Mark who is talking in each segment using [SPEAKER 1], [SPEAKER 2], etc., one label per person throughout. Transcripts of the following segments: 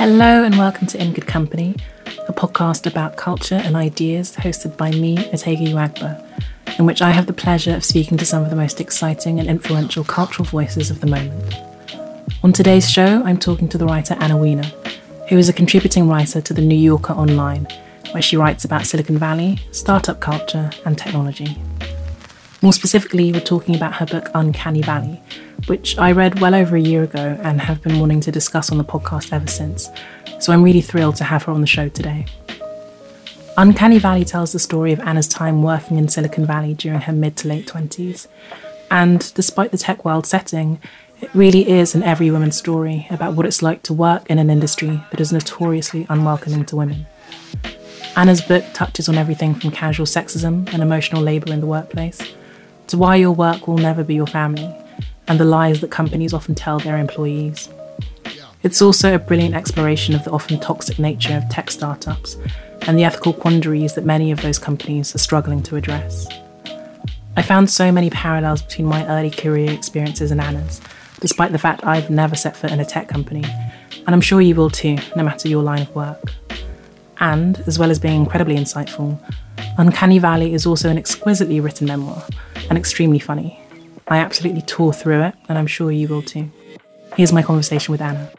[SPEAKER 1] Hello, and welcome to In Good Company, a podcast about culture and ideas hosted by me, Otegha Uwagba, in which I have the pleasure of speaking to some of the most exciting and influential cultural voices of the moment. On today's show, I'm talking to the writer Anna Wiener, who is a contributing writer to The New Yorker Online, where she writes about Silicon Valley, startup culture, and technology. More specifically, we're talking about her book Uncanny Valley, which I read well over a year ago and have been wanting to discuss on the podcast ever since. So I'm really thrilled to have her on the show today. Uncanny Valley tells the story of Anna's time working in Silicon Valley during her mid to late 20s. And despite the tech world setting, it really is an every woman's story about what it's like to work in an industry that is notoriously unwelcoming to women. Anna's book touches on everything from casual sexism and emotional labour in the workplace to why your work will never be your family and the lies that companies often tell their employees. It's also a brilliant exploration of the often toxic nature of tech startups and the ethical quandaries that many of those companies are struggling to address. I found so many parallels between my early career experiences and Anna's, despite the fact I've never set foot in a tech company, and I'm sure you will too, no matter your line of work. And, as well as being incredibly insightful, Uncanny Valley is also an exquisitely written memoir and extremely funny. I absolutely tore through it, and I'm sure you will too. Here's my conversation with Anna.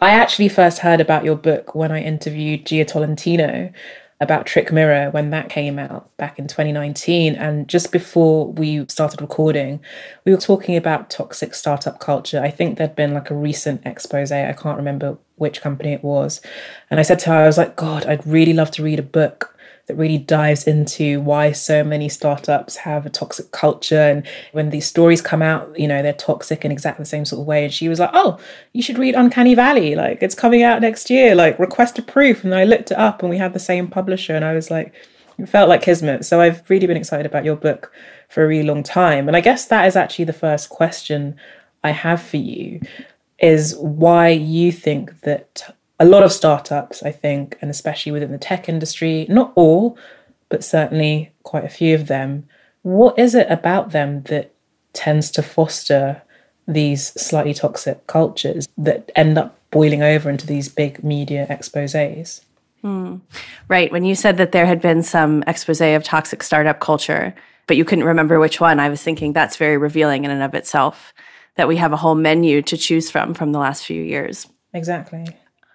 [SPEAKER 1] I actually first heard about your book when I interviewed Jia Tolentino about Trick Mirror when that came out back in 2019. And just before we started recording, we were talking about toxic startup culture. I think there'd been like a recent expose, I can't remember which company it was. And I said to her, I was like, God, I'd really love to read a book that really dives into why so many startups have a toxic culture. And when these stories come out, you know, they're toxic in exactly the same sort of way. And she was like, Oh, you should read Uncanny Valley. Like, it's coming out next year. Like, request a proof. And I looked it up and we had the same publisher. And I was like, it felt like Kismet. So I've really been excited about your book for a really long time. And I guess that is actually the first question I have for you is why you think that a lot of startups, I think, and especially within the tech industry, not all, but certainly quite a few of them, what is it about them that tends to foster these slightly toxic cultures that end up boiling over into these big media exposes?
[SPEAKER 2] Hmm. Right. When you said that there had been some expose of toxic startup culture, but you couldn't remember which one, I was thinking that's very revealing in and of itself that we have a whole menu to choose from from the last few years.
[SPEAKER 1] Exactly.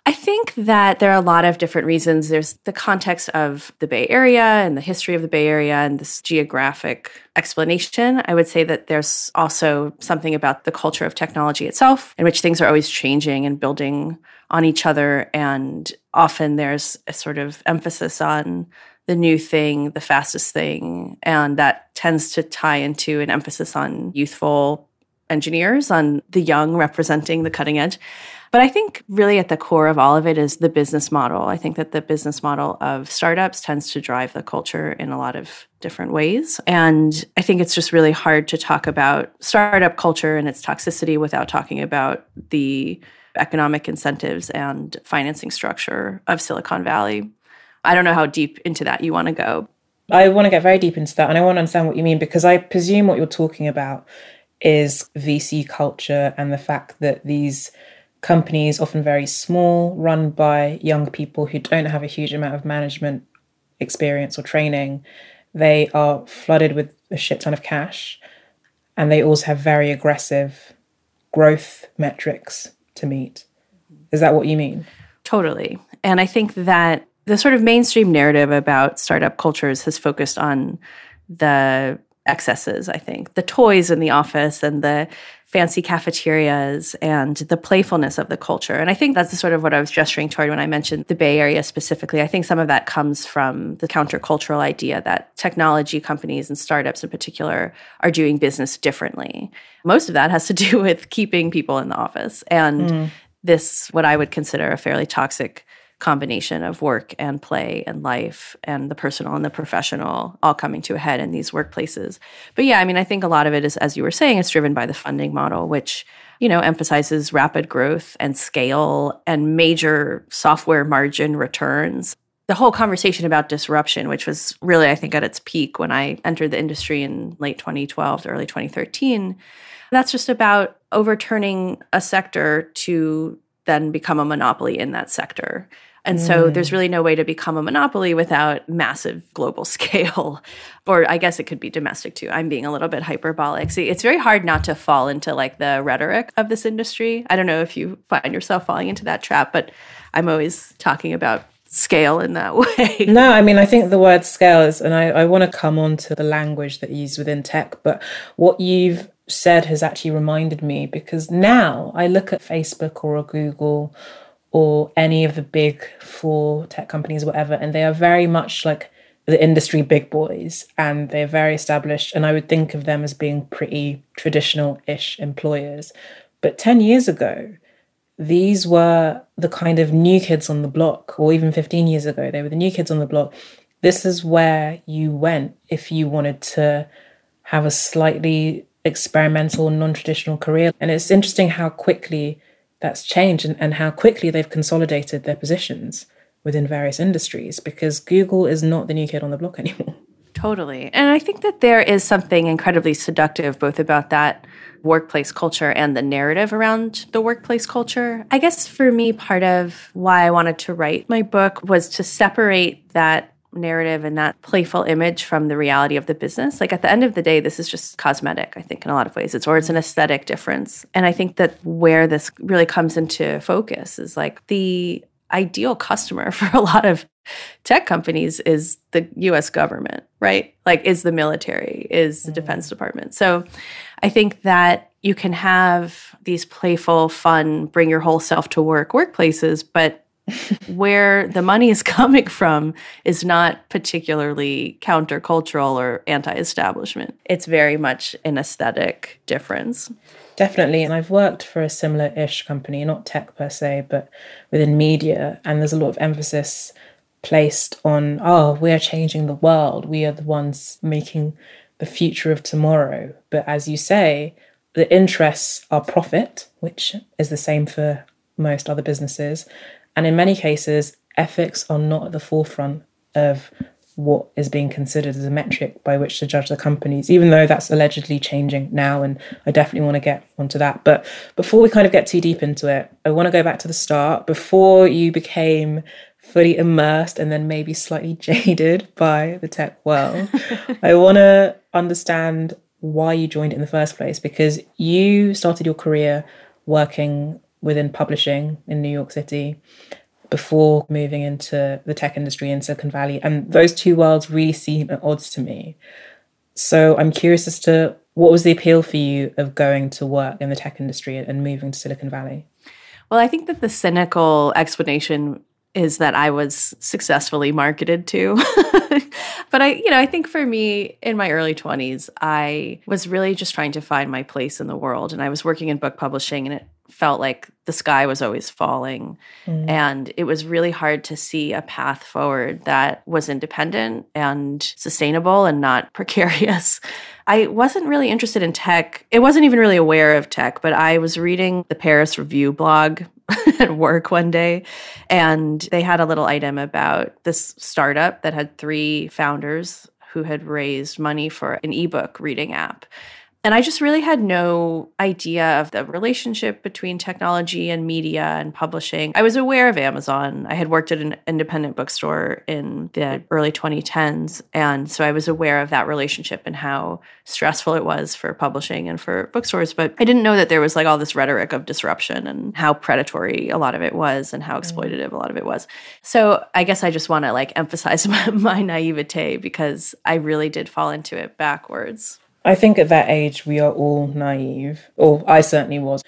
[SPEAKER 2] I think that there are a lot of different reasons. There's the context of the Bay Area and the history of the Bay Area and this geographic explanation. I would say that there's also something about the culture of technology itself, in which things are always changing and building on each other. And often there's a sort of emphasis on the new thing, the fastest thing. And that tends to tie into an emphasis on youthful engineers, on the young representing the cutting edge. But I think really at the core of all of it is the business model. I think that the business model of startups tends to drive the culture in a lot of different ways. And I think it's just really hard to talk about startup culture and its toxicity without talking about the economic incentives and financing structure of Silicon Valley. I don't know how deep into that you want to go.
[SPEAKER 1] I want to get very deep into that and I want to understand what you mean because I presume what you're talking about is VC culture and the fact that these companies, often very small, run by young people who don't have a huge amount of management experience or training, they are flooded with a shit ton of cash. And they also have very aggressive growth metrics to meet. Is that what you mean?
[SPEAKER 2] Totally. And I think that the sort of mainstream narrative about startup cultures has focused on the excesses, I think. The toys in the office and the fancy cafeterias and the playfulness of the culture. And I think that's sort of what I was gesturing toward when I mentioned the Bay Area specifically. I think some of that comes from the countercultural idea that technology companies and startups in particular are doing business differently. Most of that has to do with keeping people in the office and mm. this, what I would consider a fairly toxic combination of work and play and life and the personal and the professional all coming to a head in these workplaces. But yeah, I mean, I think a lot of it is, as you were saying, it's driven by the funding model, which you know emphasizes rapid growth and scale and major software margin returns. The whole conversation about disruption, which was really, I think, at its peak when I entered the industry in late 2012 to early 2013, that's just about overturning a sector to then become a monopoly in that sector. And so
[SPEAKER 1] Mm.
[SPEAKER 2] there's really no way to become a monopoly without massive global scale. or I guess it could be domestic too. I'm being a little bit hyperbolic. See, it's very hard not to fall into like the rhetoric of this industry. I don't know if you find yourself falling into that trap, but I'm always talking about scale in that way.
[SPEAKER 1] No, I mean, I think the word scale is, and I, I want to come on to the language that you use within tech, but what you've said has actually reminded me because now I look at Facebook or a Google or any of the big four tech companies, whatever, and they are very much like the industry big boys and they're very established. And I would think of them as being pretty traditional ish employers. But 10 years ago, these were the kind of new kids on the block, or even 15 years ago, they were the new kids on the block. This is where you went if you wanted to have a slightly experimental, non traditional career. And it's interesting how quickly that's changed and, and how quickly they've consolidated their positions within various industries because Google is not the new kid on the block anymore.
[SPEAKER 2] Totally. And I think that there is something incredibly seductive both about that workplace culture and the narrative around the workplace culture. I guess for me, part of why I wanted to write my book was to separate that narrative and that playful image from the reality of the business. Like at the end of the day, this is just cosmetic, I think, in a lot of ways. It's or it's an aesthetic difference. And I think that where this really comes into focus is like the ideal customer for a lot of tech companies is the US government, right? Like is the military, is the mm. defense department. So I think that you can have these playful, fun, bring your whole self to work workplaces, but where the money is coming from is not particularly countercultural or anti establishment. It's very much an aesthetic difference.
[SPEAKER 1] Definitely. And I've worked for a similar ish company, not tech per se, but within media. And there's a lot of emphasis placed on, oh, we're changing the world. We are the ones making the future of tomorrow. But as you say, the interests are profit, which is the same for most other businesses. And in many cases, ethics are not at the forefront of what is being considered as a metric by which to judge the companies, even though that's allegedly changing now. And I definitely want to get onto that. But before we kind of get too deep into it, I want to go back to the start. Before you became fully immersed and then maybe slightly jaded by the tech world, I want to understand why you joined in the first place because you started your career working within publishing in New York City before moving into the tech industry in Silicon Valley. And those two worlds really seem at odds to me. So I'm curious as to what was the appeal for you of going to work in the tech industry and moving to Silicon Valley?
[SPEAKER 2] Well, I think that the cynical explanation is that I was successfully marketed to. but I, you know, I think for me in my early 20s, I was really just trying to find my place in the world. And I was working in book publishing and it felt like the sky was always falling. Mm. And it was really hard to see a path forward that was independent and sustainable and not precarious. I wasn't really interested in tech. It wasn't even really aware of tech, but I was reading the Paris Review blog at work one day and they had a little item about this startup that had three founders who had raised money for an ebook reading app. And I just really had no idea of the relationship between technology and media and publishing. I was aware of Amazon. I had worked at an independent bookstore in the early 2010s. And so I was aware of that relationship and how stressful it was for publishing and for bookstores. But I didn't know that there was like all this rhetoric of disruption and how predatory a lot of it was and how mm. exploitative a lot of it was. So I guess I just want to like emphasize my, my naivete because I really did fall into it backwards.
[SPEAKER 1] I think at that age, we are all naive, or I certainly was.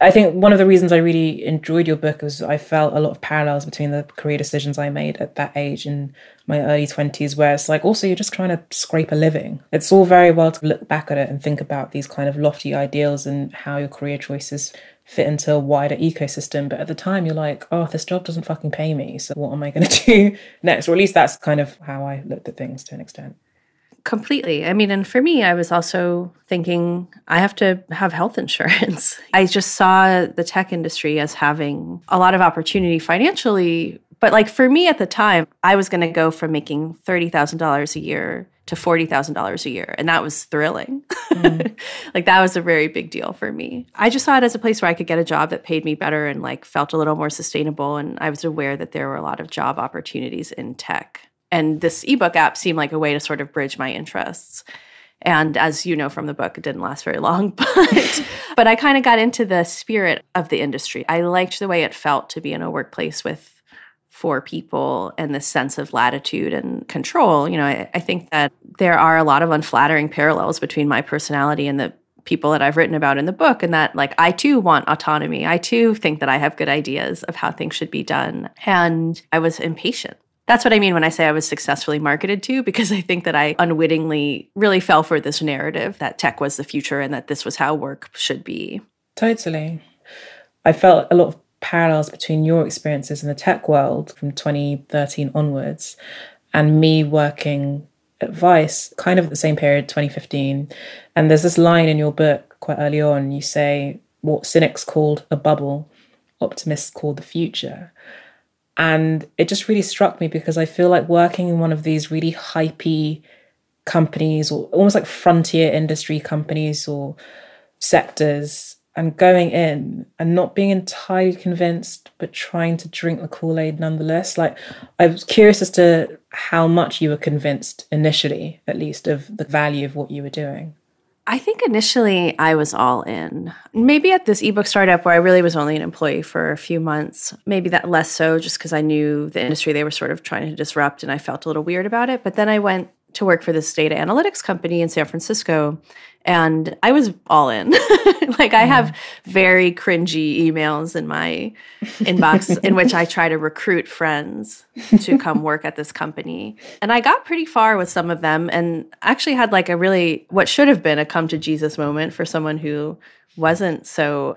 [SPEAKER 1] I think one of the reasons I really enjoyed your book is I felt a lot of parallels between the career decisions I made at that age in my early 20s, where it's like also you're just trying to scrape a living. It's all very well to look back at it and think about these kind of lofty ideals and how your career choices fit into a wider ecosystem. But at the time, you're like, oh, this job doesn't fucking pay me. So what am I going to do next? Or at least that's kind of how I looked at things to an extent
[SPEAKER 2] completely. I mean, and for me, I was also thinking I have to have health insurance. I just saw the tech industry as having a lot of opportunity financially, But like for me at the time, I was going to go from making $30,000 a year to $40,000 a year. And that was thrilling. Mm. like that was a very big deal for me. I just saw it as a place where I could get a job that paid me better and like felt a little more sustainable. And I was aware that there were a lot of job opportunities in tech. And this ebook app seemed like a way to sort of bridge my interests. And as you know from the book, it didn't last very long, but but I kind of got into the spirit of the industry. I liked the way it felt to be in a workplace with four people and this sense of latitude and control. You know, I, I think that there are a lot of unflattering parallels between my personality and the people that I've written about in the book, and that like I too want autonomy. I too think that I have good ideas of how things should be done. And I was impatient. That's what I mean when I say I was successfully marketed to, because I think that I unwittingly really fell for this narrative that tech was the future and that this was how work should be.
[SPEAKER 1] Totally. I felt a lot of parallels between your experiences in the tech world from 2013 onwards and me working at Vice, kind of at the same period, 2015. And there's this line in your book quite early on. You say what cynics called a bubble, optimists called the future. And it just really struck me because I feel like working in one of these really hypey companies or almost like frontier industry companies or sectors and going in and not being entirely convinced, but trying to drink the Kool Aid nonetheless. Like, I was curious as to how much you were convinced initially, at least, of the value of what you were doing.
[SPEAKER 2] I think initially I was all in. Maybe at this ebook startup where I really was only an employee for a few months, maybe that less so just because I knew the industry they were sort of trying to disrupt and I felt a little weird about it. But then I went to work for this data analytics company in San Francisco and I was all in. like I have mm-hmm. very cringy emails in my inbox in which I try to recruit friends to come work at this company. And I got pretty far with some of them and actually had like a really what should have been a come to Jesus moment for someone who wasn't so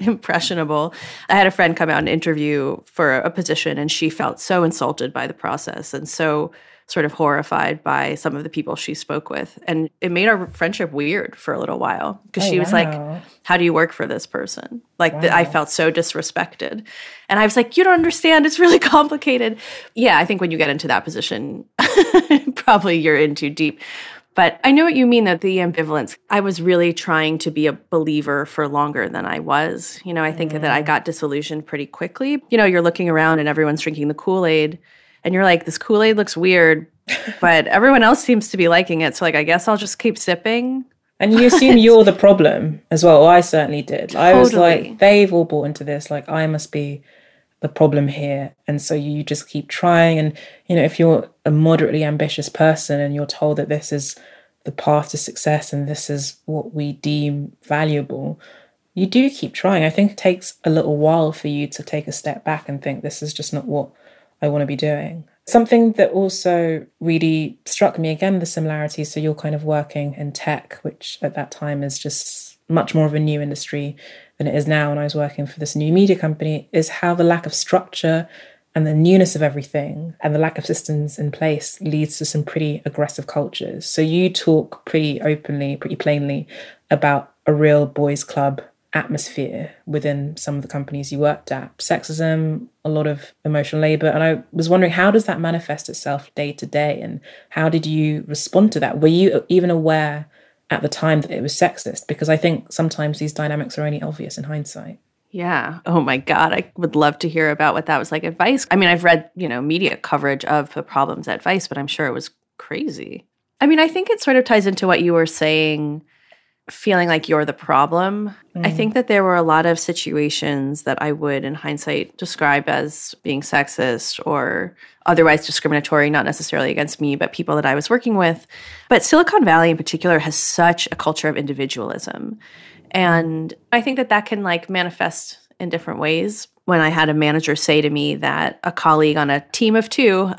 [SPEAKER 2] impressionable. I had a friend come out and interview for a position and she felt so insulted by the process and so sort of horrified by some of the people she spoke with. And it made our friendship weird for a little while because oh, she was wow. like, How do you work for this person? Like, wow. the, I felt so disrespected. And I was like, You don't understand. It's really complicated. Yeah, I think when you get into that position, probably you're in too deep. But I know what you mean that the ambivalence. I was really trying to be a believer for longer than I was. You know, I think mm. that I mm. got disillusioned pretty quickly. You know, you're looking around and everyone's drinking the Kool Aid and you're like, this Kool Aid looks weird, but everyone else seems to be liking it. So, like, I guess I'll just keep sipping.
[SPEAKER 1] And you assume you're the problem as well. I certainly did. Totally. I was like, they've all bought into this. Like, I must be the problem here. And so you just keep trying. And, you know, if you're a moderately ambitious person and you're told that this is the path to success and this is what we deem valuable, you do keep trying. I think it takes a little while for you to take a step back and think this is just not what I want to be doing. Something that also really struck me again, the similarities. So you're kind of working in tech, which at that time is just much more of a new industry than it is now. And I was working for this new media company, is how the lack of structure and the newness of everything and the lack of systems in place leads to some pretty aggressive cultures. So you talk pretty openly, pretty plainly about a real boys' club atmosphere within some of the companies you worked at sexism a lot of emotional labor and i was wondering how does that manifest itself day to day and how did you respond to that were you even aware at the time that it was sexist because i think sometimes these dynamics are only obvious in hindsight
[SPEAKER 2] yeah. Oh my God. I would love to hear about what that was like at Vice. I mean, I've read, you know, media coverage of the problems at Vice, but I'm sure it was crazy. I mean, I think it sort of ties into what you were saying feeling like you're the problem. Mm. I think that there were a lot of situations that I would, in hindsight, describe as being sexist or otherwise discriminatory, not necessarily against me, but people that I was working with. But Silicon Valley in particular has such a culture of individualism. And I think that that can like manifest in different ways. When I had a manager say to me that a colleague on a team of two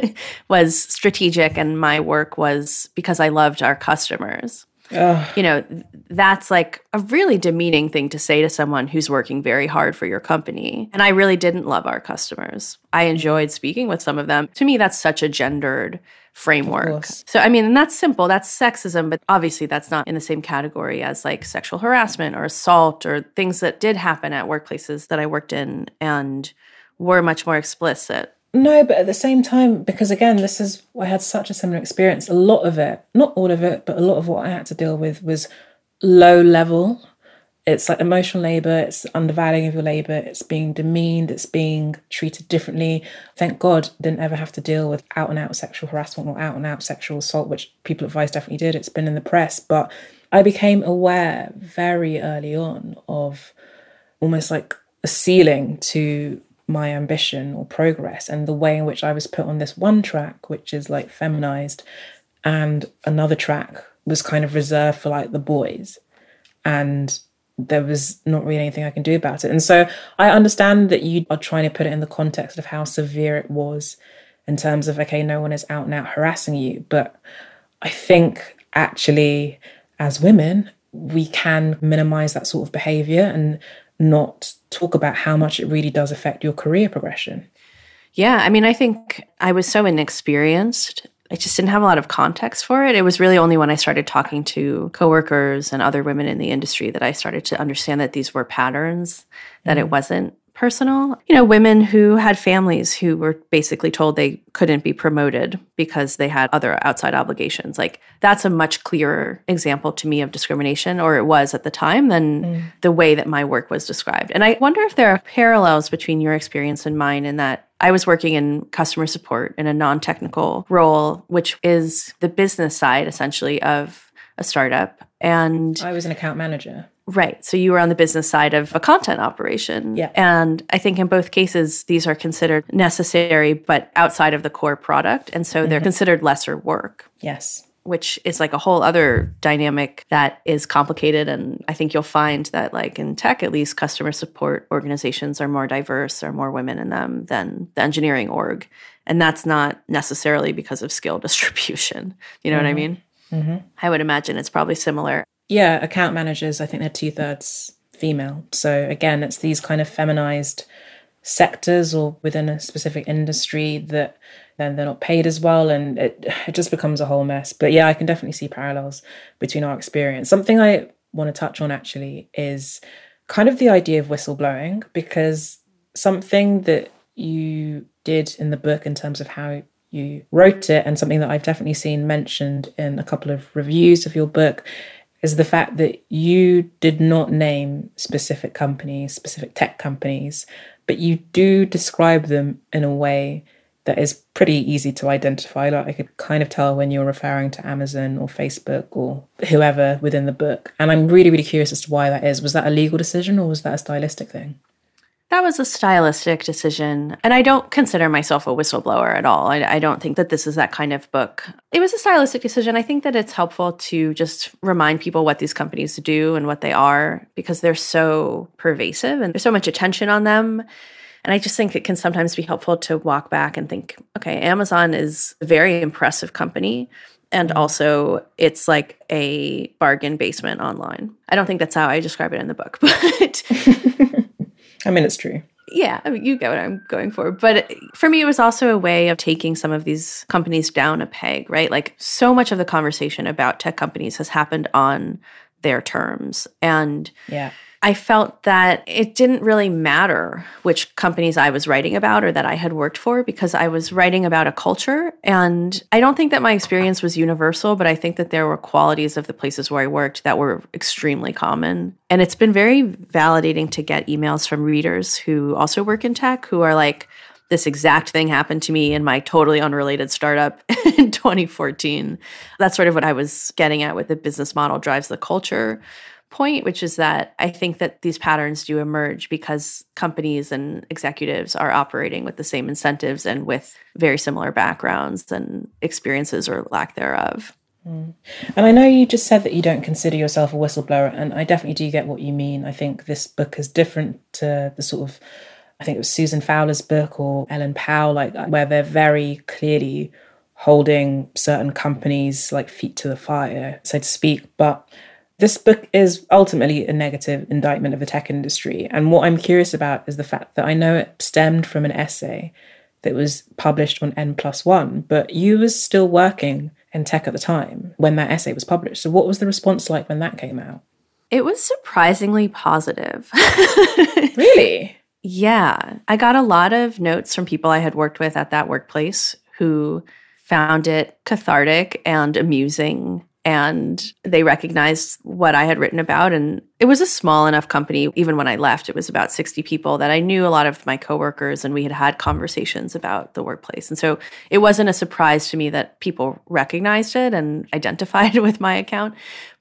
[SPEAKER 2] was strategic and my work was because I loved our customers Ugh. You know, that's like a really demeaning thing to say to someone who's working very hard for your company. And I really didn't love our customers. I enjoyed speaking with some of them. To me, that's such a gendered framework. So, I mean, and that's simple, that's sexism, but obviously that's not in the same category as like sexual harassment or assault or things that did happen at workplaces that I worked in and were much more explicit.
[SPEAKER 1] No, but at the same time, because again, this is I had such a similar experience. A lot of it, not all of it, but a lot of what I had to deal with was low level. It's like emotional labor, it's undervaluing of your labor, it's being demeaned, it's being treated differently. Thank God didn't ever have to deal with out and out sexual harassment or out and out sexual assault, which people at Vice definitely did. It's been in the press. But I became aware very early on of almost like a ceiling to my ambition or progress and the way in which I was put on this one track, which is like feminized, and another track was kind of reserved for like the boys. And there was not really anything I can do about it. And so I understand that you are trying to put it in the context of how severe it was in terms of, okay, no one is out and out harassing you. But I think actually, as women, we can minimize that sort of behavior and not talk about how much it really does affect your career progression.
[SPEAKER 2] Yeah, I mean, I think I was so inexperienced. I just didn't have a lot of context for it. It was really only when I started talking to coworkers and other women in the industry that I started to understand that these were patterns, that mm-hmm. it wasn't personal. You know, women who had families who were basically told they couldn't be promoted because they had other outside obligations. Like that's a much clearer example to me of discrimination, or it was at the time, than mm. the way that my work was described. And I wonder if there are parallels between your experience and mine in that I was working in customer support in a non technical role, which is the business side essentially of a startup. And
[SPEAKER 1] I was an account manager.
[SPEAKER 2] Right. So you were on the business side of a content operation.
[SPEAKER 1] Yeah.
[SPEAKER 2] And I think in both cases, these are considered necessary, but outside of the core product. And so mm-hmm. they're considered lesser work.
[SPEAKER 1] Yes.
[SPEAKER 2] Which is like a whole other dynamic that is complicated. And I think you'll find that, like in tech, at least, customer support organizations are more diverse, are more women in them than the engineering org. And that's not necessarily because of skill distribution. You know mm-hmm. what I mm-hmm. mean? Mm-hmm. I would imagine it's probably similar
[SPEAKER 1] yeah, account managers, I think they're two thirds female. So again, it's these kind of feminized sectors or within a specific industry that then they're not paid as well and it, it just becomes a whole mess. But yeah, I can definitely see parallels between our experience. Something I want to touch on actually is kind of the idea of whistleblowing because something that you did in the book in terms of how you wrote it and something that I've definitely seen mentioned in a couple of reviews of your book is the fact that you did not name specific companies, specific tech companies, but you do describe them in a way that is pretty easy to identify. Like I could kind of tell when you're referring to Amazon or Facebook or whoever within the book. And I'm really, really curious as to why that is. Was that a legal decision or was that a stylistic thing?
[SPEAKER 2] That was a stylistic decision. And I don't consider myself a whistleblower at all. I, I, don't think that this is that kind of book. It was a stylistic decision. I think that it's helpful to just remind people what these companies do and what they are because they're so pervasive and there's so much attention on them. And I just think it can sometimes be helpful to walk back and think, okay, Amazon is a very impressive company. And mm-hmm. also, it's like a bargain basement online. I don't think that's how I describe it in the book, but
[SPEAKER 1] I mean, it's true.
[SPEAKER 2] Yeah, I mean, you get what I'm going for. But for me, it was also a way of taking some of these companies down a peg, right? Like, so much of the conversation about tech companies has happened on their terms. And
[SPEAKER 1] yeah
[SPEAKER 2] I felt that it didn't really matter which companies I was writing about or that I had worked for because I was writing about a culture. And I don't think that my experience was universal, but I think that there were qualities of the places where I worked that were extremely common. And it's been very validating to get emails from readers who also work in tech who are like, this exact thing happened to me in my totally unrelated startup in 2014. That's sort of what I was getting at with the business model drives the culture point, which is that I think that these patterns do emerge because companies and executives are operating with the same incentives and with very similar backgrounds and experiences or lack thereof.
[SPEAKER 1] Mm. And I know you just said that you don't consider yourself a whistleblower, and I definitely do get what you mean. I think this book is different to the sort of, I think it was Susan Fowler's book or Ellen Pao, like where they're very clearly holding certain companies like feet to the fire, so to speak. But this book is ultimately a negative indictment of the tech industry. And what I'm curious about is the fact that I know it stemmed from an essay that was published on N plus one, but you was still working in tech at the time when that essay was published. So what was the response like when that came out?
[SPEAKER 2] It was surprisingly positive.
[SPEAKER 1] really?
[SPEAKER 2] Yeah. I got a lot of notes from people I had worked with at that workplace who found it cathartic and amusing and they recognized what I had written about. And it was a small enough company. Even when I left, it was about 60 people that I knew a lot of my coworkers and we had had conversations about the workplace. And so it wasn't a surprise to me that people recognized it and identified with my account.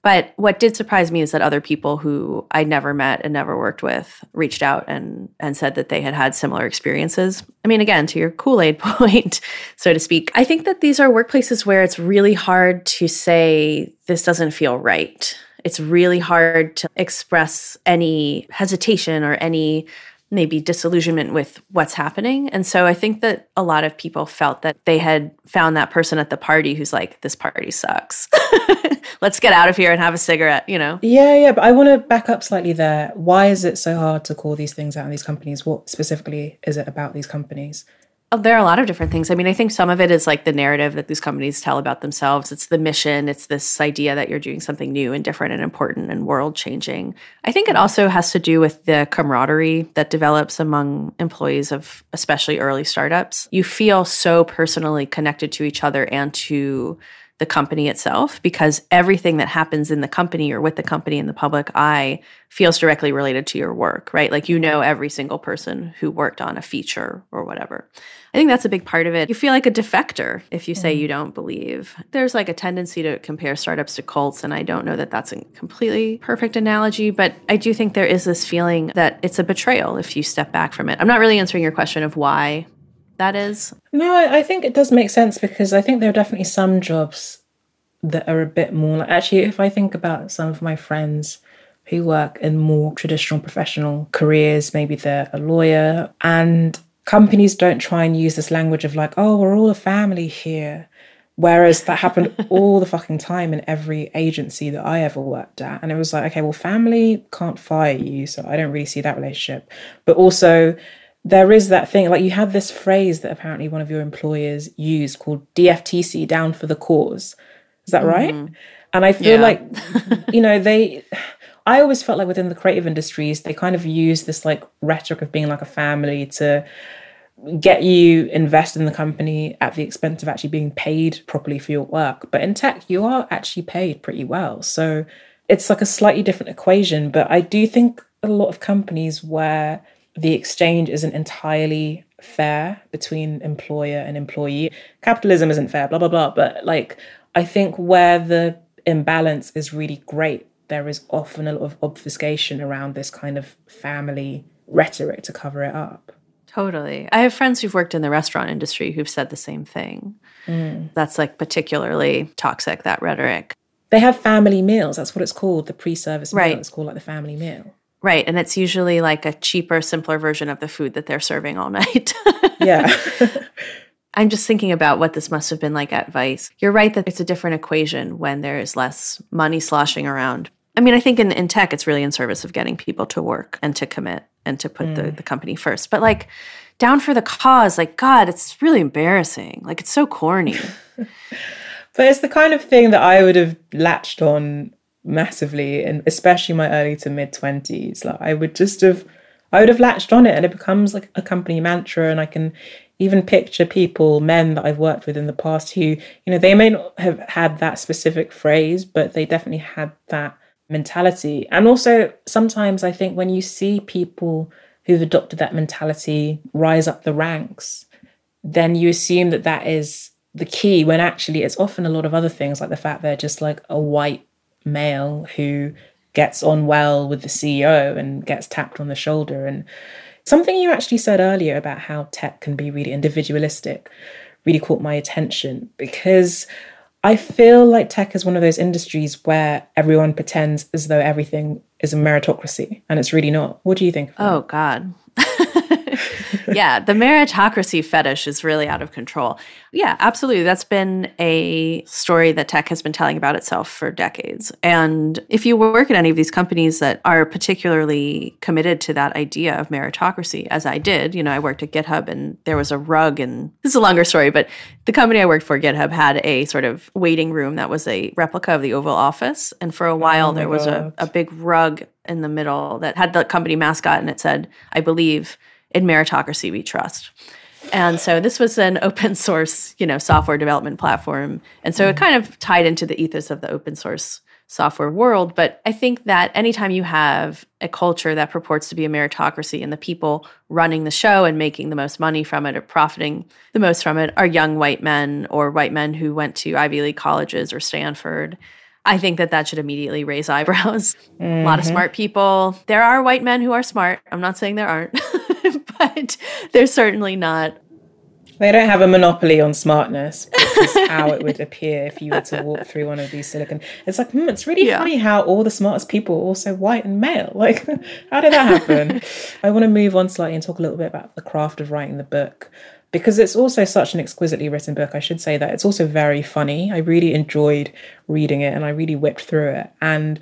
[SPEAKER 2] But what did surprise me is that other people who I never met and never worked with reached out and and said that they had had similar experiences. I mean, again, to your Kool Aid point, so to speak, I think that these are workplaces where it's really hard to say this doesn't feel right. It's really hard to express any hesitation or any maybe disillusionment with what's happening. And so I think that a lot of people felt that they had found that person at the party who's like, this party sucks. Let's get out of here and have a cigarette, you know?
[SPEAKER 1] Yeah, yeah. But I want to back up slightly there. Why is it so hard to call these things out in these companies? What specifically is it about these companies?
[SPEAKER 2] Oh, there are a lot of different things. I mean, I think some of it is like the narrative that these companies tell about themselves. It's the mission, it's this idea that you're doing something new and different and important and world changing. I think it also has to do with the camaraderie that develops among employees of especially early startups. You feel so personally connected to each other and to the company itself because everything that happens in the company or with the company in the public eye feels directly related to your work, right? Like you know every single person who worked on a feature or whatever. I think that's a big part of it. You feel like a defector if you say mm. you don't believe. There's like a tendency to compare startups to cults, and I don't know that that's a completely perfect analogy, but I do think there is this feeling that it's a betrayal if you step back from it. I'm not really answering your question of why that is?
[SPEAKER 1] No, I, I think it does make sense because I think there are definitely some jobs that are a bit more like actually if I think about some of my friends who work in more traditional professional careers, maybe they're a lawyer and companies don't try and use this language of like, oh, we're all a family here. Whereas that happened all the fucking time in every agency that I ever worked at. And it was like, okay, well, family can't fire you. So I don't really see that relationship. But also, there is that thing like you had this phrase that apparently one of your employers used called DFTC down for the cause. Is that right? Mm-hmm. And I feel yeah. like you know they I always felt like within the creative industries they kind of use this like rhetoric of being like a family to get you invested in the company at the expense of actually being paid properly for your work. But in tech you are actually paid pretty well. So it's like a slightly different equation, but I do think a lot of companies where the exchange isn't entirely fair between employer and employee. Capitalism isn't fair, blah, blah, blah. But like, I think where the imbalance is really great, there is often a lot of obfuscation around this kind of family rhetoric to cover it up.
[SPEAKER 2] Totally. I have friends who've worked in the restaurant industry who've said the same thing. Mm. That's like particularly toxic, that rhetoric.
[SPEAKER 1] They have family meals. That's what it's called. The pre service right. meal. It's called like the family meal.
[SPEAKER 2] Right. And it's usually like a cheaper, simpler version of the food that they're serving all night.
[SPEAKER 1] yeah.
[SPEAKER 2] I'm just thinking about what this must have been like at Vice. You're right that it's a different equation when there is less money sloshing around. I mean, I think in, in tech, it's really in service of getting people to work and to commit and to put mm. the, the company first. But like, down for the cause, like, God, it's really embarrassing. Like, it's so corny.
[SPEAKER 1] but it's the kind of thing that I would have latched on massively and especially my early to mid 20s like i would just have i would have latched on it and it becomes like a company mantra and i can even picture people men that i've worked with in the past who you know they may not have had that specific phrase but they definitely had that mentality and also sometimes i think when you see people who've adopted that mentality rise up the ranks then you assume that that is the key when actually it's often a lot of other things like the fact they're just like a white male who gets on well with the CEO and gets tapped on the shoulder. And something you actually said earlier about how tech can be really individualistic really caught my attention because I feel like tech is one of those industries where everyone pretends as though everything is a meritocracy and it's really not. What do you think?
[SPEAKER 2] Oh, God. yeah, the meritocracy fetish is really out of control. Yeah, absolutely. That's been a story that tech has been telling about itself for decades. And if you work at any of these companies that are particularly committed to that idea of meritocracy, as I did, you know, I worked at GitHub and there was a rug, and this is a longer story, but the company I worked for, GitHub, had a sort of waiting room that was a replica of the Oval Office. And for a while, oh there was a, a big rug in the middle that had the company mascot and it said, I believe in meritocracy we trust. And so this was an open source, you know, software development platform. And so it kind of tied into the ethos of the open source software world. But I think that anytime you have a culture that purports to be a meritocracy and the people running the show and making the most money from it or profiting the most from it are young white men or white men who went to Ivy League colleges or Stanford. I think that that should immediately raise eyebrows. Mm-hmm. A lot of mm-hmm. smart people. There are white men who are smart. I'm not saying there aren't, but they're certainly not
[SPEAKER 1] they don't have a monopoly on smartness, which is how it would appear if you were to walk through one of these silicon. It's like, hmm, it's really yeah. funny how all the smartest people are also white and male. Like, how did that happen? I want to move on slightly and talk a little bit about the craft of writing the book because it's also such an exquisitely written book. I should say that it's also very funny. I really enjoyed reading it and I really whipped through it. And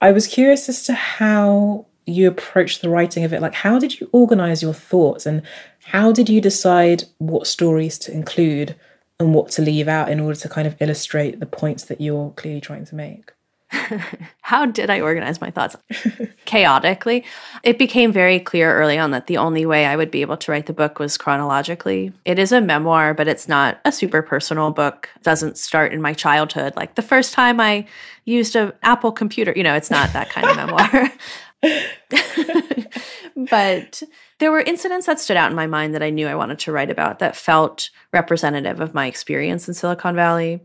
[SPEAKER 1] I was curious as to how you approached the writing of it. Like, how did you organize your thoughts and how did you decide what stories to include and what to leave out in order to kind of illustrate the points that you're clearly trying to make?
[SPEAKER 2] How did I organize my thoughts? Chaotically. It became very clear early on that the only way I would be able to write the book was chronologically. It is a memoir, but it's not a super personal book. It doesn't start in my childhood. Like the first time I used an Apple computer, you know, it's not that kind of memoir. but there were incidents that stood out in my mind that I knew I wanted to write about that felt representative of my experience in Silicon Valley.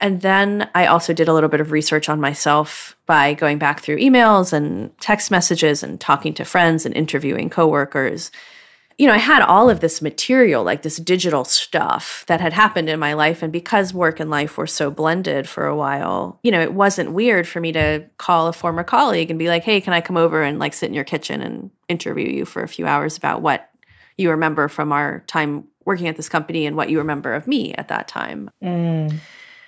[SPEAKER 2] And then I also did a little bit of research on myself by going back through emails and text messages and talking to friends and interviewing coworkers you know, I had all of this material, like this digital stuff that had happened in my life. And because work and life were so blended for a while, you know, it wasn't weird for me to call a former colleague and be like, hey, can I come over and like sit in your kitchen and interview you for a few hours about what you remember from our time working at this company and what you remember of me at that time? Mm.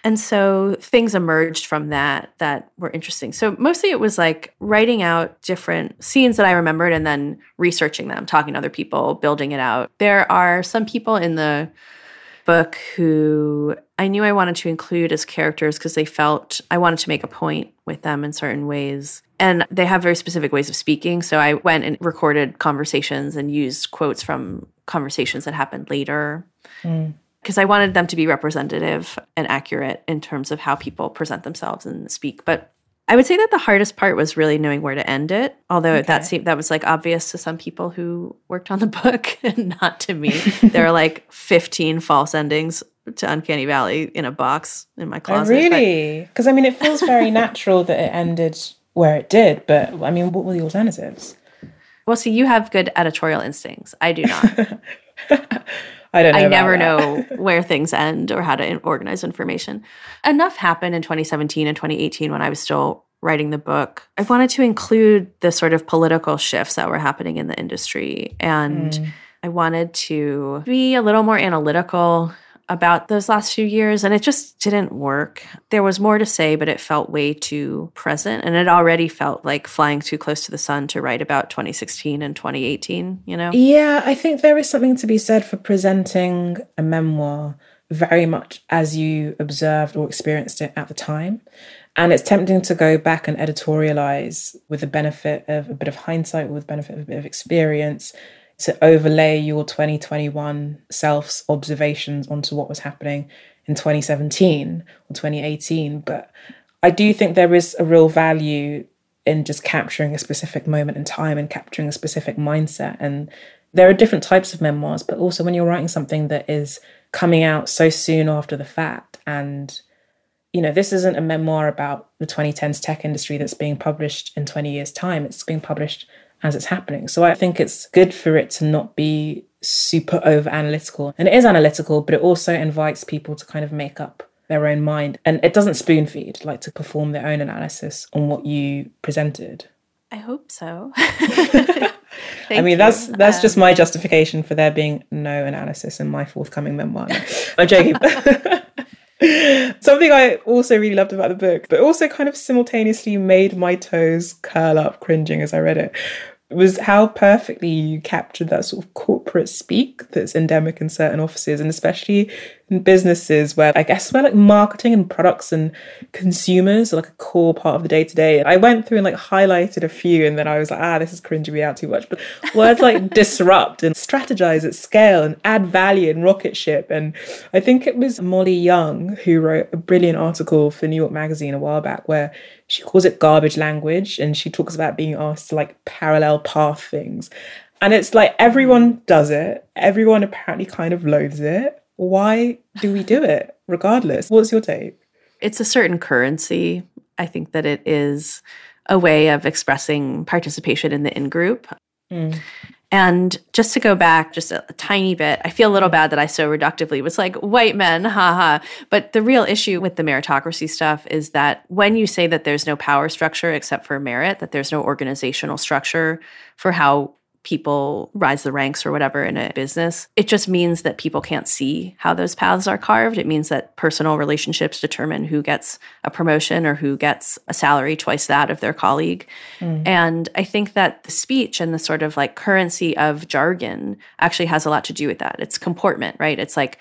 [SPEAKER 2] And so things emerged from that that were interesting. So mostly it was like writing out different scenes that I remembered and then researching them, talking to other people, building it out. There are some people in the book who I knew I wanted to include as characters because they felt I wanted to make a point with them in certain ways. And they have very specific ways of speaking. So I went and recorded conversations and used quotes from conversations that happened later. Mm because I wanted them to be representative and accurate in terms of how people present themselves and speak. But I would say that the hardest part was really knowing where to end it. Although okay. that seemed that was like obvious to some people who worked on the book and not to me. there are like 15 false endings to Uncanny Valley in a box in my oh, closet.
[SPEAKER 1] Oh, really? Because I mean, it feels very natural that it ended where it did. But I mean, what were the alternatives?
[SPEAKER 2] Well, see, you have good editorial instincts. I do not.
[SPEAKER 1] I don't know.
[SPEAKER 2] I never know where things end or how to organize information. Enough happened in 2017 and 2018 when I was still writing the book. I wanted to include the sort of political shifts that were happening in the industry. And mm. I wanted to be a little more analytical about those last few years and it just didn't work. There was more to say, but it felt way too present. And it already felt like flying too close to the sun to write about 2016 and 2018, you know?
[SPEAKER 1] Yeah, I think there is something to be said for presenting a memoir very much as you observed or experienced it at the time. And it's tempting to go back and editorialize with the benefit of a bit of hindsight, with the benefit of a bit of experience to overlay your 2021 self's observations onto what was happening in 2017 or 2018. But I do think there is a real value in just capturing a specific moment in time and capturing a specific mindset. And there are different types of memoirs, but also when you're writing something that is coming out so soon after the fact and you know, this isn't a memoir about the 2010s tech industry that's being published in 20 years' time. It's being published as it's happening. So I think it's good for it to not be super over analytical. And it is analytical, but it also invites people to kind of make up their own mind. And it doesn't spoon feed, like to perform their own analysis on what you presented.
[SPEAKER 2] I hope so.
[SPEAKER 1] I mean, that's that's um, just my justification for there being no analysis in my forthcoming memoir. I'm joking. Something I also really loved about the book, but also kind of simultaneously made my toes curl up cringing as I read it, was how perfectly you captured that sort of corporate speak that's endemic in certain offices, and especially businesses where I guess where like marketing and products and consumers are like a core part of the day to day. I went through and like highlighted a few and then I was like, ah, this is cringing me out too much. But words like disrupt and strategize at scale and add value and rocket ship. And I think it was Molly Young who wrote a brilliant article for New York Magazine a while back where she calls it garbage language and she talks about being asked to like parallel path things. And it's like everyone does it. Everyone apparently kind of loathes it why do we do it regardless? What's your take?
[SPEAKER 2] It's a certain currency. I think that it is a way of expressing participation in the in group. Mm. And just to go back just a, a, tiny bit, I feel a little bad that I so reductively was like, white men, haha. But the real issue with the meritocracy stuff is that when you say that there's no power structure except for merit, that there's no organizational structure for how people rise the ranks or whatever in a business. It just means that people can't see how those paths are carved. It means that personal relationships determine who gets a promotion or who gets a salary twice that of their colleague. Mm. And I think that the speech and the sort of like currency of jargon actually has a lot to do with that. It's comportment, right? It's like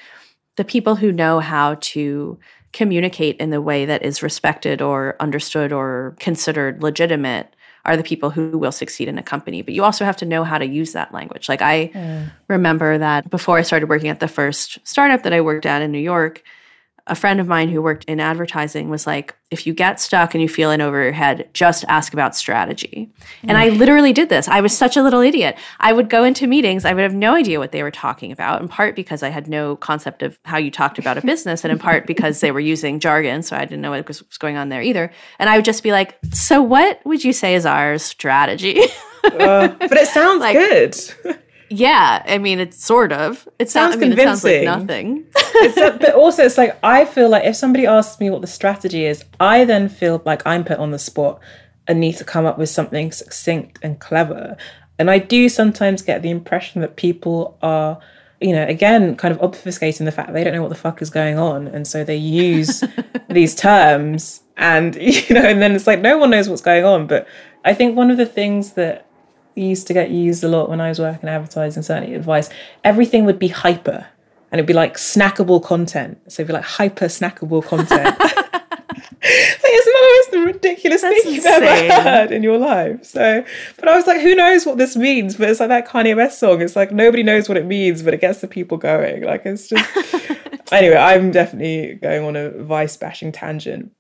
[SPEAKER 2] the people who know how to communicate in the way that is respected or understood or considered legitimate are the people who will succeed in a company. But you also have to know how to use that language. Like I mm. remember that before I started working at the first startup that I worked at in New York, a friend of mine who worked in advertising was like, if you get stuck and you feel in over your head, just ask about strategy. And I literally did this. I was such a little idiot. I would go into meetings, I would have no idea what they were talking about, in part because I had no concept of how you talked about a business, and in part because they were using jargon. So I didn't know what was going on there either. And I would just be like, so what would you say is our strategy?
[SPEAKER 1] uh, but it sounds like, good.
[SPEAKER 2] Yeah, I mean, it's sort of. It sounds I mean, convincing. It sounds like nothing.
[SPEAKER 1] a, but also, it's like I feel like if somebody asks me what the strategy is, I then feel like I'm put on the spot and need to come up with something succinct and clever. And I do sometimes get the impression that people are, you know, again, kind of obfuscating the fact they don't know what the fuck is going on, and so they use these terms, and you know, and then it's like no one knows what's going on. But I think one of the things that used to get used a lot when I was working advertising, certainly at Vice, everything would be hyper and it'd be like snackable content. So it'd be like hyper snackable content. like it's not the most ridiculous That's thing you've ever heard in your life. So, but I was like, who knows what this means? But it's like that Kanye West song. It's like nobody knows what it means, but it gets the people going. Like it's just. anyway, I'm definitely going on a Vice bashing tangent.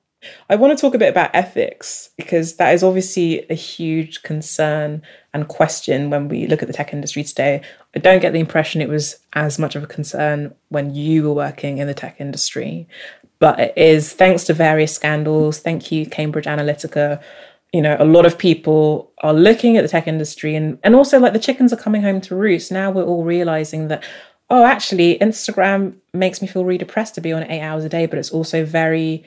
[SPEAKER 1] I want to talk a bit about ethics because that is obviously a huge concern and question when we look at the tech industry today. I don't get the impression it was as much of a concern when you were working in the tech industry, but it is thanks to various scandals. Thank you, Cambridge Analytica. You know, a lot of people are looking at the tech industry and, and also like the chickens are coming home to roost. Now we're all realizing that, oh, actually, Instagram makes me feel really depressed to be on eight hours a day, but it's also very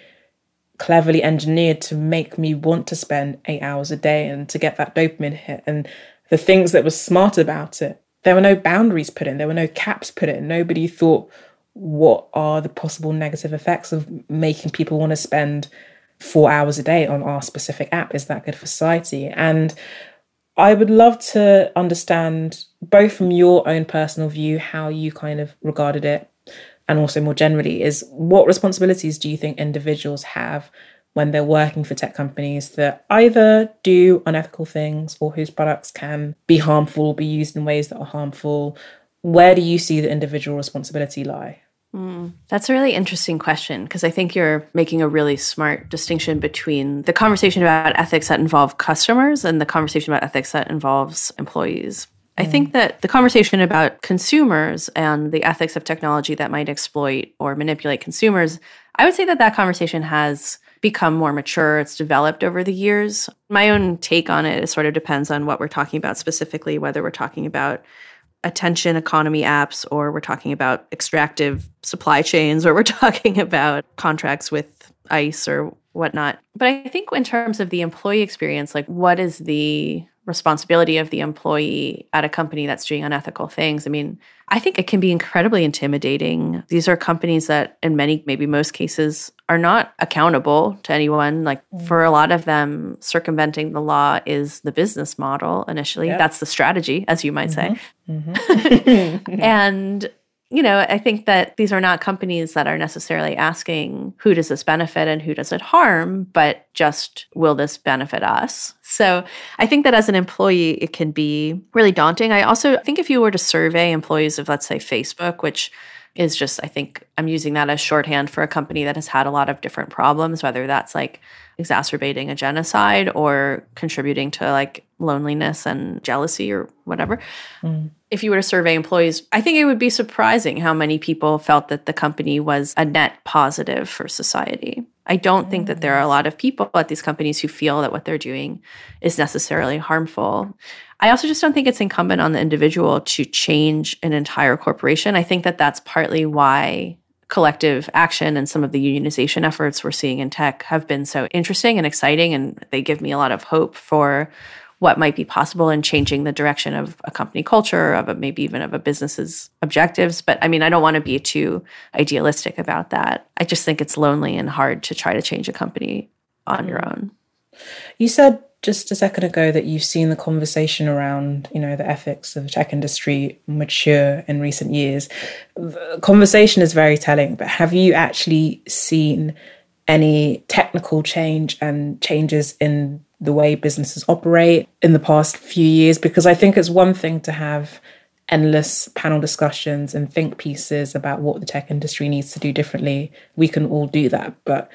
[SPEAKER 1] cleverly engineered to make me want to spend eight hours a day and to get that dopamine hit. And the things that were smart about it, there were no boundaries put in, there were no caps put in. Nobody thought, what are the possible negative effects of making people want to spend four hours a day on our specific app? Is that good for society? And I would love to understand, both from your own personal view, how you kind of regarded it, and also more generally is what responsibilities do you think individuals have when they're working for tech companies that either do unethical things or whose products can be harmful, be used in ways that are harmful? Where do you see the individual responsibility lie?
[SPEAKER 2] Mm, that's a really interesting question because I think you're making a really smart distinction between the conversation about ethics that involve customers and the conversation about ethics that involves employees. I think that the conversation about consumers and the ethics of technology that might exploit or manipulate consumers, I would say that that conversation has become more mature. It's developed over the years. My own take on it, it sort of depends on what we're talking about specifically, whether we're talking about attention economy apps or we're talking about extractive supply chains or we're talking about contracts with ICE or whatnot. But I think in terms of the employee experience, like what is the responsibility of the employee at a company that's doing unethical things. I mean, I think it can be incredibly intimidating. These are companies that, in many, maybe most cases, are not accountable to anyone. Like mm. for a lot of them, circumventing the law is the business model initially. Yep. That's the strategy, as you might mm-hmm. say. Mm-hmm. and you know, I think that these are not companies that are necessarily asking who does this benefit and who does it harm, but just will this benefit us? So I think that as an employee, it can be really daunting. I also think if you were to survey employees of, let's say, Facebook, which is just, I think I'm using that as shorthand for a company that has had a lot of different problems, whether that's like exacerbating a genocide or contributing to like loneliness and jealousy or whatever. Mm. If you were to survey employees, I think it would be surprising how many people felt that the company was a net positive for society. I don't think that there are a lot of people at these companies who feel that what they're doing is necessarily harmful. I also just don't think it's incumbent on the individual to change an entire corporation. I think that that's partly why collective action and some of the unionization efforts we're seeing in tech have been so interesting and exciting. And they give me a lot of hope for what might be possible in changing the direction of a company culture, of a, maybe even of a business's objectives. But I mean, I don't want to be too idealistic about that. I just think it's lonely and hard to try to change a company on your own.
[SPEAKER 1] You said just a second ago that you've seen the conversation around, you know, the ethics of the tech industry mature in recent years. The conversation is very telling, but have you actually seen any technical change and changes in the way businesses operate in the past few years because I think it's one thing to have endless panel discussions and think pieces about what the tech industry needs to do differently. We can all do that. But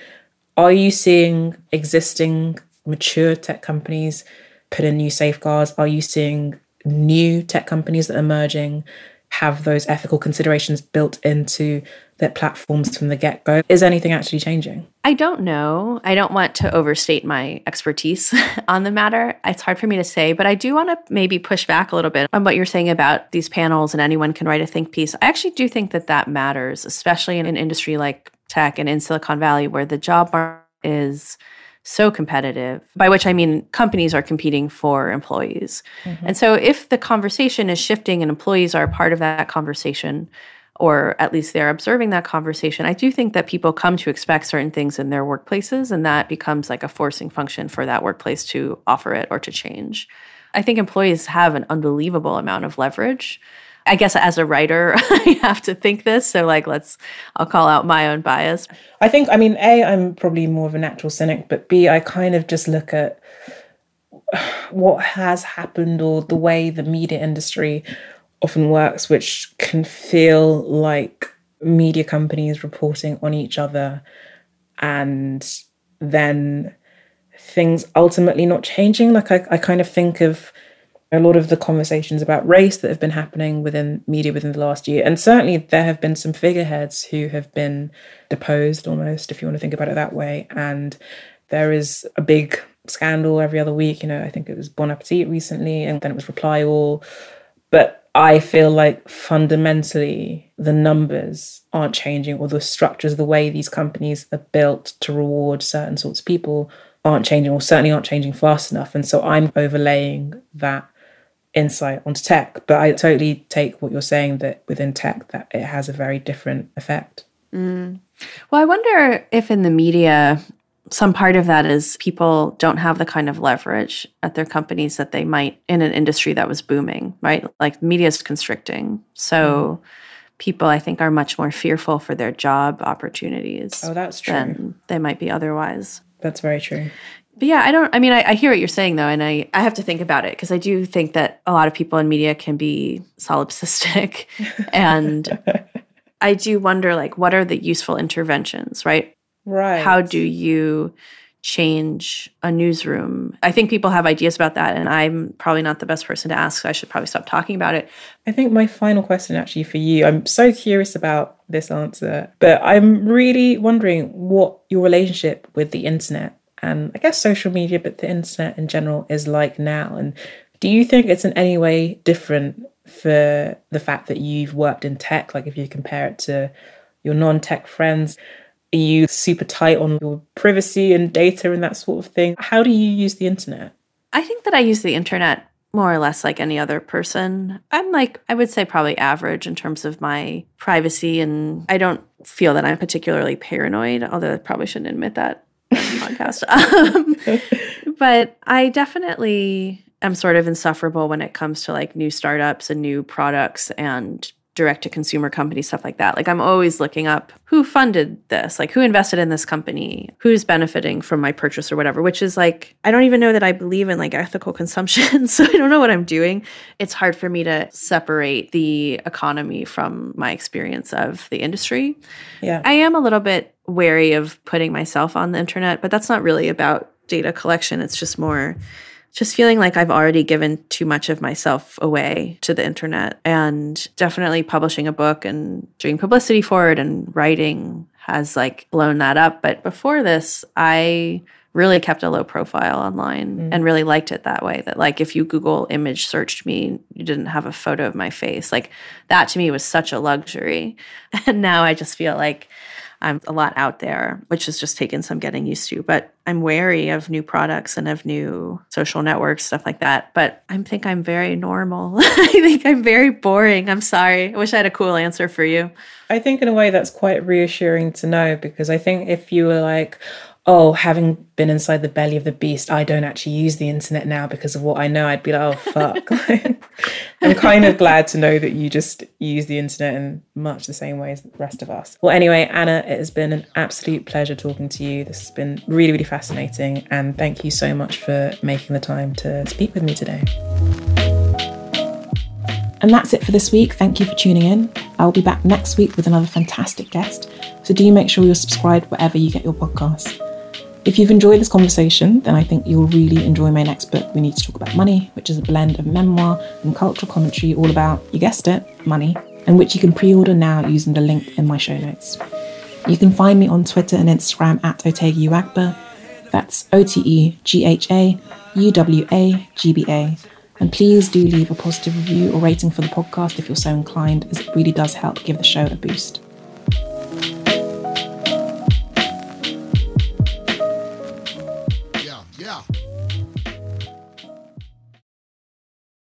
[SPEAKER 1] are you seeing existing mature tech companies put in new safeguards? Are you seeing new tech companies that are emerging have those ethical considerations built into their platforms from the get go. Is anything actually changing?
[SPEAKER 2] I don't know. I don't want to overstate my expertise on the matter. It's hard for me to say, but I do want to maybe push back a little bit on what you're saying about these panels and anyone can write a think piece. I actually do think that that matters, especially in an industry like tech and in Silicon Valley where the job market is so competitive, by which I mean companies are competing for employees. Mm-hmm. And so if the conversation is shifting and employees are a part of that conversation, or at least they're observing that conversation, I do think that people come to expect certain things in their workplaces, and that becomes like a forcing function for that workplace to offer it or to change. I think employees have an unbelievable amount of leverage I guess as a writer, I have to think this. So, like, let's, I'll call out my own bias.
[SPEAKER 1] I think, I mean, A, I'm probably more of a natural cynic, but B, I kind of just look at what has happened or the way the media industry often works, which can feel like media companies reporting on each other and then things ultimately not changing. Like, I, I kind of think of, a lot of the conversations about race that have been happening within media within the last year. And certainly there have been some figureheads who have been deposed almost, if you want to think about it that way. And there is a big scandal every other week. You know, I think it was Bon Appetit recently, and then it was Reply All. But I feel like fundamentally the numbers aren't changing, or the structures, the way these companies are built to reward certain sorts of people aren't changing, or certainly aren't changing fast enough. And so I'm overlaying that insight onto tech. But I totally take what you're saying that within tech that it has a very different effect.
[SPEAKER 2] Mm. Well, I wonder if in the media some part of that is people don't have the kind of leverage at their companies that they might in an industry that was booming, right? Like media is constricting. So mm. people I think are much more fearful for their job opportunities.
[SPEAKER 1] Oh, that's true.
[SPEAKER 2] Than they might be otherwise.
[SPEAKER 1] That's very true
[SPEAKER 2] but yeah, I don't. I mean, I, I, hear what you're saying though, and I I have to think about it because I do think that a lot of people in media can be solipsistic, and I do wonder like what are the useful interventions, right?
[SPEAKER 1] Right.
[SPEAKER 2] How do you change a newsroom? I think people have ideas about that, and I'm probably not the best person to ask. So I should probably stop talking about it.
[SPEAKER 1] I think my final question, actually, for you, I'm so curious about this answer, but I'm really wondering what your relationship with the internet and I guess social media, but the internet in general is like now. And do you think it's in any way different for the fact that you've worked in tech? Like if you compare it to your non tech friends, are you super tight on your privacy and data and that sort of thing? How do you use the internet?
[SPEAKER 2] I think that I use the internet more or less like any other person. I'm like, I would say probably average in terms of my privacy. And I don't feel that I'm particularly paranoid, although I probably shouldn't admit that podcast. Um, but I definitely am sort of insufferable when it comes to like new startups and new products and direct to consumer company stuff like that. Like I'm always looking up who funded this, like who invested in this company, who's benefiting from my purchase or whatever, which is like I don't even know that I believe in like ethical consumption, so I don't know what I'm doing. It's hard for me to separate the economy from my experience of the industry.
[SPEAKER 1] Yeah.
[SPEAKER 2] I am a little bit wary of putting myself on the internet, but that's not really about data collection. It's just more just feeling like I've already given too much of myself away to the internet. And definitely publishing a book and doing publicity for it and writing has like blown that up. But before this, I really kept a low profile online mm. and really liked it that way that like if you google image searched me you didn't have a photo of my face like that to me was such a luxury and now i just feel like I'm a lot out there, which has just taken some getting used to. But I'm wary of new products and of new social networks, stuff like that. But I think I'm very normal. I think I'm very boring. I'm sorry. I wish I had a cool answer for you.
[SPEAKER 1] I think, in a way, that's quite reassuring to know because I think if you were like, oh, having been inside the belly of the beast, I don't actually use the internet now because of what I know, I'd be like, oh, fuck. I'm kind of glad to know that you just use the internet in much the same way as the rest of us. Well, anyway, Anna, it has been an absolute pleasure talking to you. This has been really, really fascinating. And thank you so much for making the time to speak with me today. And that's it for this week. Thank you for tuning in. I'll be back next week with another fantastic guest. So do make sure you're subscribed wherever you get your podcasts. If you've enjoyed this conversation, then I think you'll really enjoy my next book, We Need to Talk About Money, which is a blend of memoir and cultural commentary all about, you guessed it, money, and which you can pre order now using the link in my show notes. You can find me on Twitter and Instagram at Otegha Uwagba. That's O T E G H A U W A G B A. And please do leave a positive review or rating for the podcast if you're so inclined, as it really does help give the show a boost.